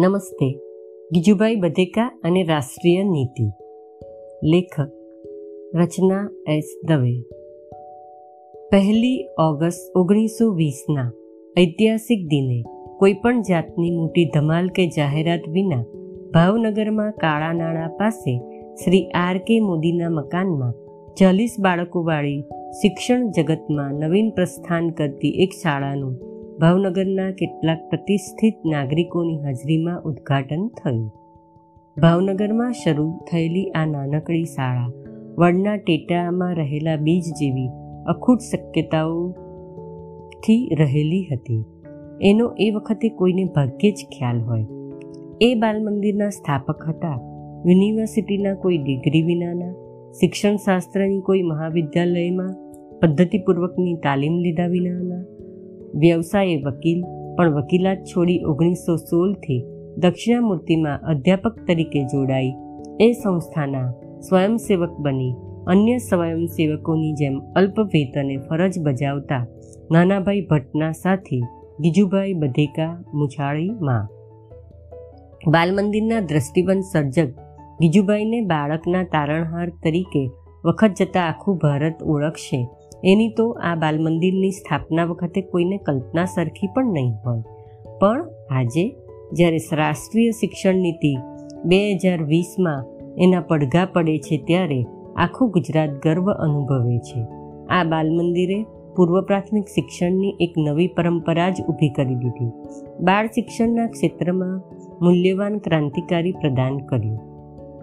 નમસ્તે. ગીજુભાઈ બધેકા અને રાષ્ટ્રીય નીતિ. લેખક, રચના એસ દવે. પહેલી ઓગસ્ટ ઓગણીસો વીસના ઐતિહાસિક દિને કોઈપણ જાતની મોટી ધમાલ કે જાહેરાત વિના ભાવનગરમાં કાળા નાણા પાસે શ્રી આર કે મોદીના મકાનમાં ચાલીસ બાળકોવાળી શિક્ષણ જગતમાં નવીન પ્રસ્થાન કરતી એક શાળાનું ભાવનગરના કેટલાક પ્રતિષ્ઠિત નાગરિકોની હાજરીમાં ઉદ્ઘાટન થયું. ભાવનગરમાં શરૂ થયેલી આ નાનકડી શાળા વડના ટેટામાં રહેલા બીજ જેવી અખૂટ શક્યતાઓથી રહેલી હતી. એનો એ વખતે કોઈને ભાગ્યે જ ખ્યાલ હોય. એ બાલમંદિરના સ્થાપક હતા. યુનિવર્સિટીના કોઈ ડિગ્રી વિનાના, શિક્ષણશાસ્ત્રની કોઈ મહાવિદ્યાલયમાં, પદ્ધતિપૂર્વકની તાલીમ લીધા વિનાના વ્યવસાયે વકીલ, પણ વકીલાત છોડી ઓગણીસો સોળથી દક્ષિણામૂર્તિમાં અધ્યાપક તરીકે જોડાઈ. એ સંસ્થાના સ્વયંસેવક બની. અન્ય સ્વયંસેવકોની જેમ અલ્પ વેતને ફરજ બજાવતા નાનાભાઈ ભટ્ટના સાથી ગીજુભાઈ બધેકા મુછાળીમાં. બાલમંદિરના દ્રષ્ટિબંધ સર્જક ગીજુભાઈને બાળકના તારણહાર તરીકે વખત જતાં આખું ભારત ઓળખશે. એની તો આ બાલમંદિરની સ્થાપના વખતે કોઈને કલ્પના સરખી પણ નહીં હોય. પણ આજે જ્યારે રાષ્ટ્રીય શિક્ષણ નીતિ બે હજાર વીસમાં એના પડઘા પડે છે ત્યારે આખું ગુજરાત ગર્વ અનુભવે છે. આ બાલમંદિરે પૂર્વ પ્રાથમિક શિક્ષણની એક નવી પરંપરા જ ઊભી કરી દીધી. બાળ શિક્ષણના ક્ષેત્રમાં મૂલ્યવાન ક્રાંતિકારી પ્રદાન કર્યું.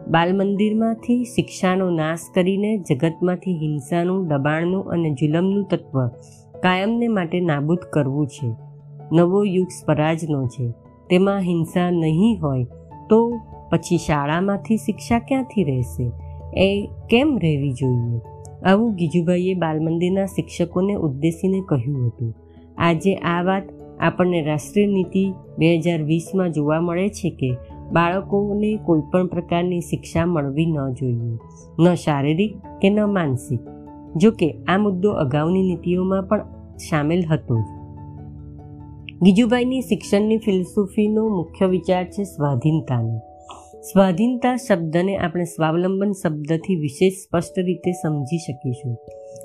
બાલ મંદિરમાંથી શિક્ષાનો નાશ કરીને જગતમાંથી હિંસાનું, દબાણનું અને જુલમનું તત્વ કાયમને માટે નાબૂદ કરવું છે. નવો યુગ સ્વરાજનો છે. તેમાં હિંસા નહીં હોય તો પછી શાળામાંથી શિક્ષા ક્યાંથી રહેશે? એ કેમ રહેવી જોઈએ? આવું ગીજુભાઈએ બાલમંદિરના શિક્ષકોને ઉદ્દેશીને કહ્યું હતું. આજે આ વાત આપણને રાષ્ટ્રીય નીતિ બે હજાર વીસમાં જોવા મળે છે કે બાળકોને કોઈપણ પ્રકારની શિક્ષા મળવી ન જોઈએ, ન શારીરિક કે ન માનસિક. જો કે આ મુદ્દો અગાઉની નીતિઓમાં પણ સામેલ હતો જ. ગીજુભાઈની શિક્ષણની ફિલસૂફીનો મુખ્ય વિચાર છે સ્વાધીનતાનો. સ્વાધીનતા શબ્દને આપણે સ્વાવલંબન શબ્દથી વિશેષ સ્પષ્ટ રીતે સમજી શકીશું.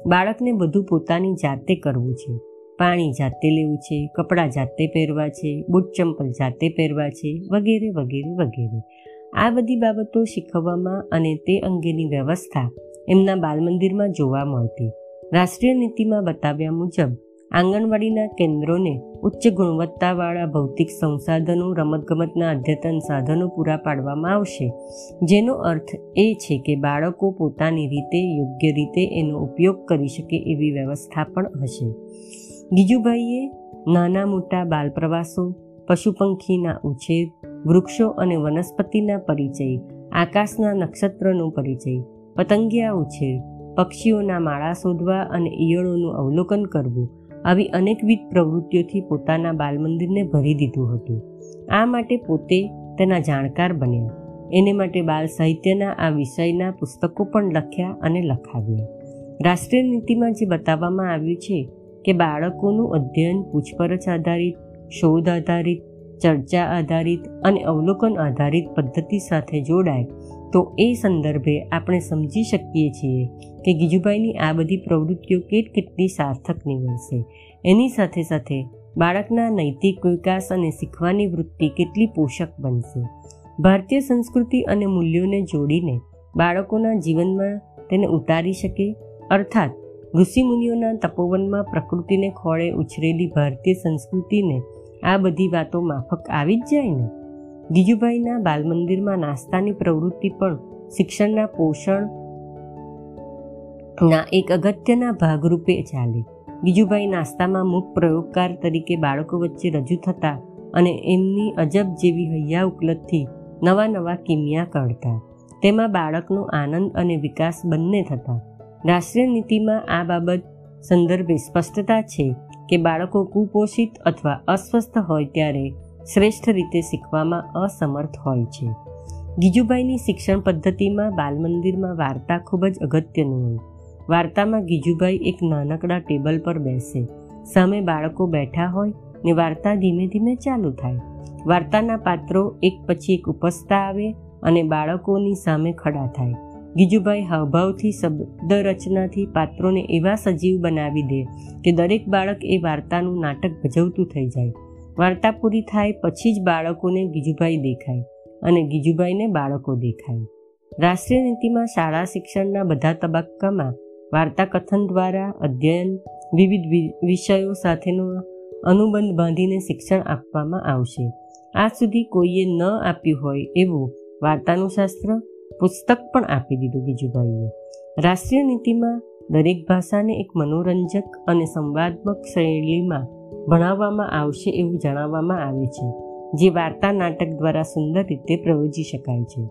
બાળકને બધું પોતાની જાતે કરવું છે. પાણી જાતે લેવું છે, કપડાં જાતે પહેરવા છે, બૂટ ચંપલ જાતે પહેરવા છે, વગેરે વગેરે વગેરે. આ બધી બાબતો શીખવવામાં અને તે અંગેની વ્યવસ્થા એમના બાલમંદિરમાં જોવા મળતી. રાષ્ટ્રીય નીતિમાં બતાવ્યા મુજબ, આંગણવાડીના કેન્દ્રોને ઉચ્ચ ગુણવત્તાવાળા ભૌતિક સંસાધનો, રમતગમતના અદ્યતન સાધનો પૂરા પાડવામાં આવશે. જેનો અર્થ એ છે કે બાળકો પોતાની રીતે યોગ્ય રીતે એનો ઉપયોગ કરી શકે એવી વ્યવસ્થા પણ હશે. ગીજુભાઈએ નાના મોટા બાલ પ્રવાસો પશુ પંખીના ઉછેર, વૃક્ષો અને વનસ્પતિના પરિચય, આકાશના નક્ષત્રનો પરિચય, પતંગિયા ઉછેર, પક્ષીઓના માળા શોધવા અને ઈયળોનું અવલોકન કરવું, આવી અનેકવિધ પ્રવૃત્તિઓથી પોતાના બાલમંદિરને ભરી દીધું હતું. આ માટે પોતે તેના જાણકાર બન્યા. એને માટે બાલ સાહિત્યના આ વિષયના પુસ્તકો પણ લખ્યા અને લખાવ્યા. રાષ્ટ્રીય નીતિમાં જે બતાવવામાં આવ્યું છે કે બાળકોનું અધ્યયન પૂછપરછ આધારિત, શોધ આધારિત, ચર્ચા આધારિત અને અવલોકન આધારિત પદ્ધતિ સાથે જોડાય, તો એ સંદર્ભે આપણે સમજી શકીએ છીએ કે ગીજુભાઈની આ બધી પ્રવૃત્તિઓ કેટ કેટલી સાર્થક નીવડશે. એની સાથે સાથે બાળકના નૈતિક વિકાસ અને શીખવાની વૃત્તિ કેટલી પોષક બનશે. ભારતીય સંસ્કૃતિ અને મૂલ્યોને જોડીને બાળકોના જીવનમાં તેને ઉતારી શકે, અર્થાત ઋષિમુનિઓના તપોવનમાં પ્રકૃતિને ખોળે ઉછરેલી ભારતીય સંસ્કૃતિને આ બધી વાતો માફક આવી જ જાય ને? ગીજુભાઈના બાલમંદિરમાં નાસ્તાની પ્રવૃત્તિ પણ શિક્ષણના પોષણના એક અગત્યના ભાગરૂપે ચાલે. ગીજુભાઈ નાસ્તામાં મુખ પ્રયોગકાર તરીકે બાળકો વચ્ચે રજૂ થતા અને એમની અજબ જેવી હૈયા ઉકલતથી નવા નવા કિમિયા કાઢતા. તેમાં બાળકનો આનંદ અને વિકાસ બંને થતા. રાષ્ટ્રીય નીતિમાં આ બાબત સંદર્ભે સ્પષ્ટતા છે કે બાળકો કુપોષિત અથવા અસ્વસ્થ હોય ત્યારે શ્રેષ્ઠ રીતે શીખવામાં અસમર્થ હોય છે. ગીજુભાઈની શિક્ષણ પદ્ધતિમાં બાલમંદિરમાં વાર્તા ખૂબ જ અગત્યનું હોય. વાર્તામાં ગીજુભાઈ એક નાનકડા ટેબલ પર બેસે. સામે બાળકો બેઠા હોય ને વાર્તા ધીમે ધીમે ચાલુ થાય. વાર્તાના પાત્રો એક પછી એક ઉપસતા આવે અને બાળકોની સામે ખડા થાય. ગીજુભાઈ હાવભાવથી શબ્દ રચનાથી પાત્રોને એવા સજીવ બનાવી દે કે દરેક બાળક એ વાર્તાનું નાટક ભજવતું થઈ જાય. વાર્તા પૂરી થાય પછી જ બાળકોને ગીજુભાઈ દેખાય અને ગીજુભાઈને બાળકો દેખાય. રાષ્ટ્રીય નીતિમાં શાળા શિક્ષણના બધા તબક્કામાં વાર્તા કથન દ્વારા અધ્યયન, વિવિધ વિષયો સાથેનો અનુબંધ બાંધીને શિક્ષણ આપવામાં આવશે. આજ સુધી કોઈએ ન આપ્યું હોય એવું વાર્તાનું શાસ્ત્ર પુસ્તક પણ આપી દીધું બીજુભાઈએ. રાષ્ટ્રીય નીતિમાં દરેક ભાષાને એક મનોરંજક અને સંવાદમક શૈલીમાં ભણાવવામાં આવશે એવું જણાવવામાં આવે છે, જે વાર્તા નાટક દ્વારા સુંદર રીતે પ્રયોજી શકાય છે.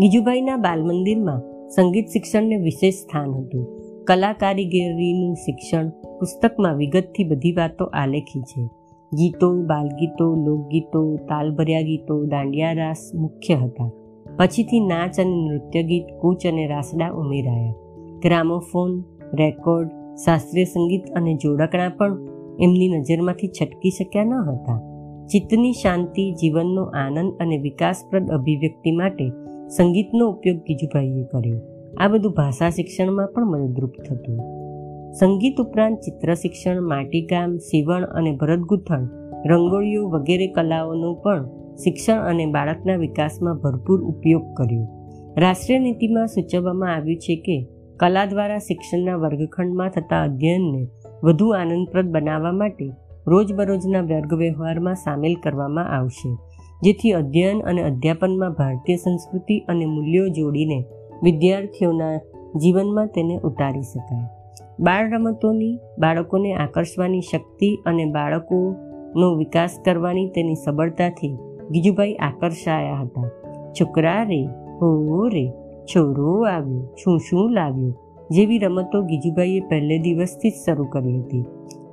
ગીજુભાઈના બાલમંદિરમાં સંગીત શિક્ષણને વિશેષ સ્થાન હતું. કલા કારીગરીનું શિક્ષણ પુસ્તકમાં વિગતથી બધી વાતો આલેખી છે. ગીતો, બાલગીતો, લોકગીતો, તાલભર્યા ગીતો, દાંડિયા રાસ મુખ્ય હતા. પછીથી નાચ અને નૃત્ય ગીત, કૂચ અને રાસડા ઉમેરાયા. ગ્રામોફોન, રેકોર્ડ, શાસ્ત્રીય સંગીત અને જોડકણા પણ એમની નજરમાંથી છટકી શક્યા ન હતા. ચિત્તની શાંતિ, જીવનનો આનંદ અને વિકાસપ્રદ અભિવ્યક્તિ માટે સંગીતનો ઉપયોગ ગીજુભાઈએ કર્યો. આ બધું ભાષા શિક્ષણમાં પણ મદદરૂપ થતું. સંગીત ઉપરાંત ચિત્ર શિક્ષણ, માટીકામ, સીવણ અને ભરતગૂંથણ, રંગોળીઓ વગેરે કલાઓનો પણ શિક્ષણ અને બાળકના વિકાસમાં ભરપૂર ઉપયોગ કર્યો. રાષ્ટ્રીય નીતિમાં સૂચવવામાં આવ્યું છે કે, કલા દ્વારા શિક્ષણના વર્ગખંડમાં થતા અધ્યયનને વધુ આનંદપ્રદ બનાવવા માટે રોજબરોજના વર્ગ વ્યવહારમાં સામેલ કરવામાં આવશે, જેથી અધ્યયન અને અધ્યાપનમાં ભારતીય સંસ્કૃતિ અને મૂલ્યો જોડીને વિદ્યાર્થીઓના જીવનમાં તેને ઉતારી શકાય. બાળ રમતોની બાળકોને આકર્ષવાની શક્તિ અને બાળકોનો વિકાસ કરવાની તેની સબળતાથી ગીજુભાઈ આકર્ષાયા હતા. છોકરા રે, હો રે, છોરો આવ્યો, શું શું લાવ્યું? જેવી રમતો ગીજુભાઈએ પહેલે દિવસથી જ શરૂ કરી હતી.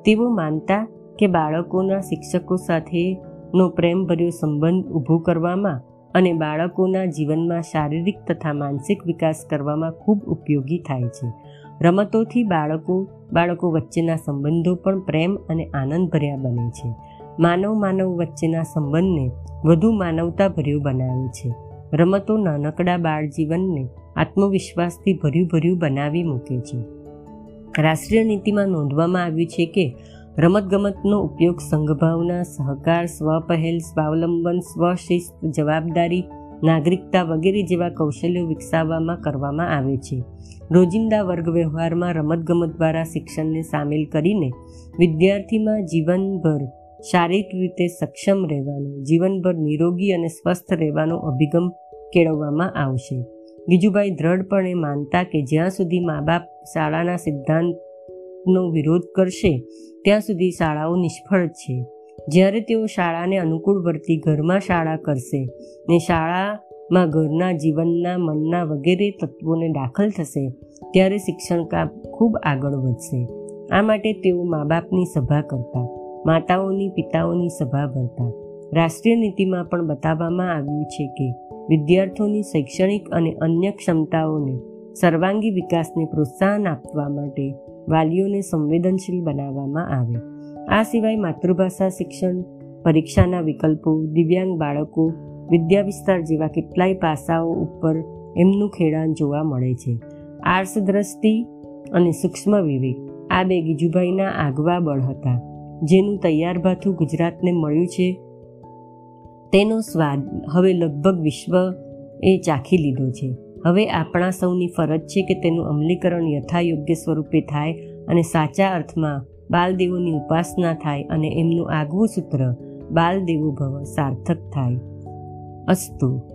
તેઓ માનતા કે બાળકોના શિક્ષકો સાથેનો પ્રેમભર્યો સંબંધ ઊભો કરવામાં અને બાળકોના જીવનમાં શારીરિક તથા માનસિક વિકાસ કરવામાં ખૂબ ઉપયોગી થાય છે. રમતોથી બાળકો બાળકો વચ્ચેના સંબંધો પણ પ્રેમ અને આનંદ ભર્યા બને છે. માનવ માનવ વચ્ચેના સંબંધને વધુ માનવતાભર્યું બનાવે છે. રમતો નાનકડા બાળ જીવનને આત્મવિશ્વાસથી ભર્યું ભર્યું બનાવી મૂકે છે. રાષ્ટ્રીય નીતિમાં નોંધવામાં આવ્યું છે કે રમતગમતનો ઉપયોગ સંઘભાવના, સહકાર, સ્વપહેલ, સ્વાવલંબન, સ્વશિસ્ત, જવાબદારી, નાગરિકતા વગેરે જેવા કૌશલ્યો વિકસાવવામાં કરવામાં આવે છે. રોજિંદા વર્ગ વ્યવહારમાં રમતગમત દ્વારા શિક્ષણને સામેલ કરીને વિદ્યાર્થીમાં જીવનભર શારીરિક રીતે સક્ષમ રહેવાનો, જીવનભર નિરોગી અને સ્વસ્થ રહેવાનો અભિગમ કેળવવામાં આવશે. ગીજુભાઈ દ્રઢપણે માનતા કે જ્યાં સુધી મા બાપ શાળાના સિદ્ધાંતનો વિરોધ કરશે, ત્યાં સુધી શાળાઓ નિષ્ફળ છે. જ્યારે તેઓ શાળાને અનુકૂળ વર્તી ઘરમાં શાળા કરશે, ને શાળામાં ઘરના જીવનના મનના વગેરે તત્વોને દાખલ થશે, ત્યારે શિક્ષણ કામ ખૂબ આગળ વધશે. આ માટે તેઓ મા બાપની સભા કરતા માતાઓની પિતાઓની સભા ભરતા. રાષ્ટ્રીય નીતિમાં પણ બતાવવામાં આવ્યું છે કે, વિદ્યાર્થીઓની શૈક્ષણિક અને અન્ય ક્ષમતાઓને સર્વાંગી વિકાસને પ્રોત્સાહન આપવા માટે વાલીઓને સંવેદનશીલ બનાવવામાં આવે. આ સિવાય માતૃભાષા શિક્ષણ, પરીક્ષાના વિકલ્પો, દિવ્યાંગ બાળકો, વિદ્યા વિસ્તાર જેવા કેટલાય પાસાઓ ઉપર એમનું ખેડાણ જોવા મળે છે. આર્સ દ્રષ્ટિ અને સૂક્ષ્મ વિવેક. આ બે ગીજુભાઈના આગવા બળ હતા. જેનું તૈયાર ભાથું ગુજરાતને મળ્યું છે. તેનો સ્વાદ હવે લગભગ વિશ્વ એ ચાખી લીધો છે. હવે આપણા સૌની ફરજ છે કે તેનું અમલીકરણ યથાયોગ્ય સ્વરૂપે થાય અને સાચા અર્થમાં બાલદેવોની ઉપાસના થાય અને એમનું આગવું સૂત્ર બાલદેવો ભવ સાર્થક થાય. અસ્તુ.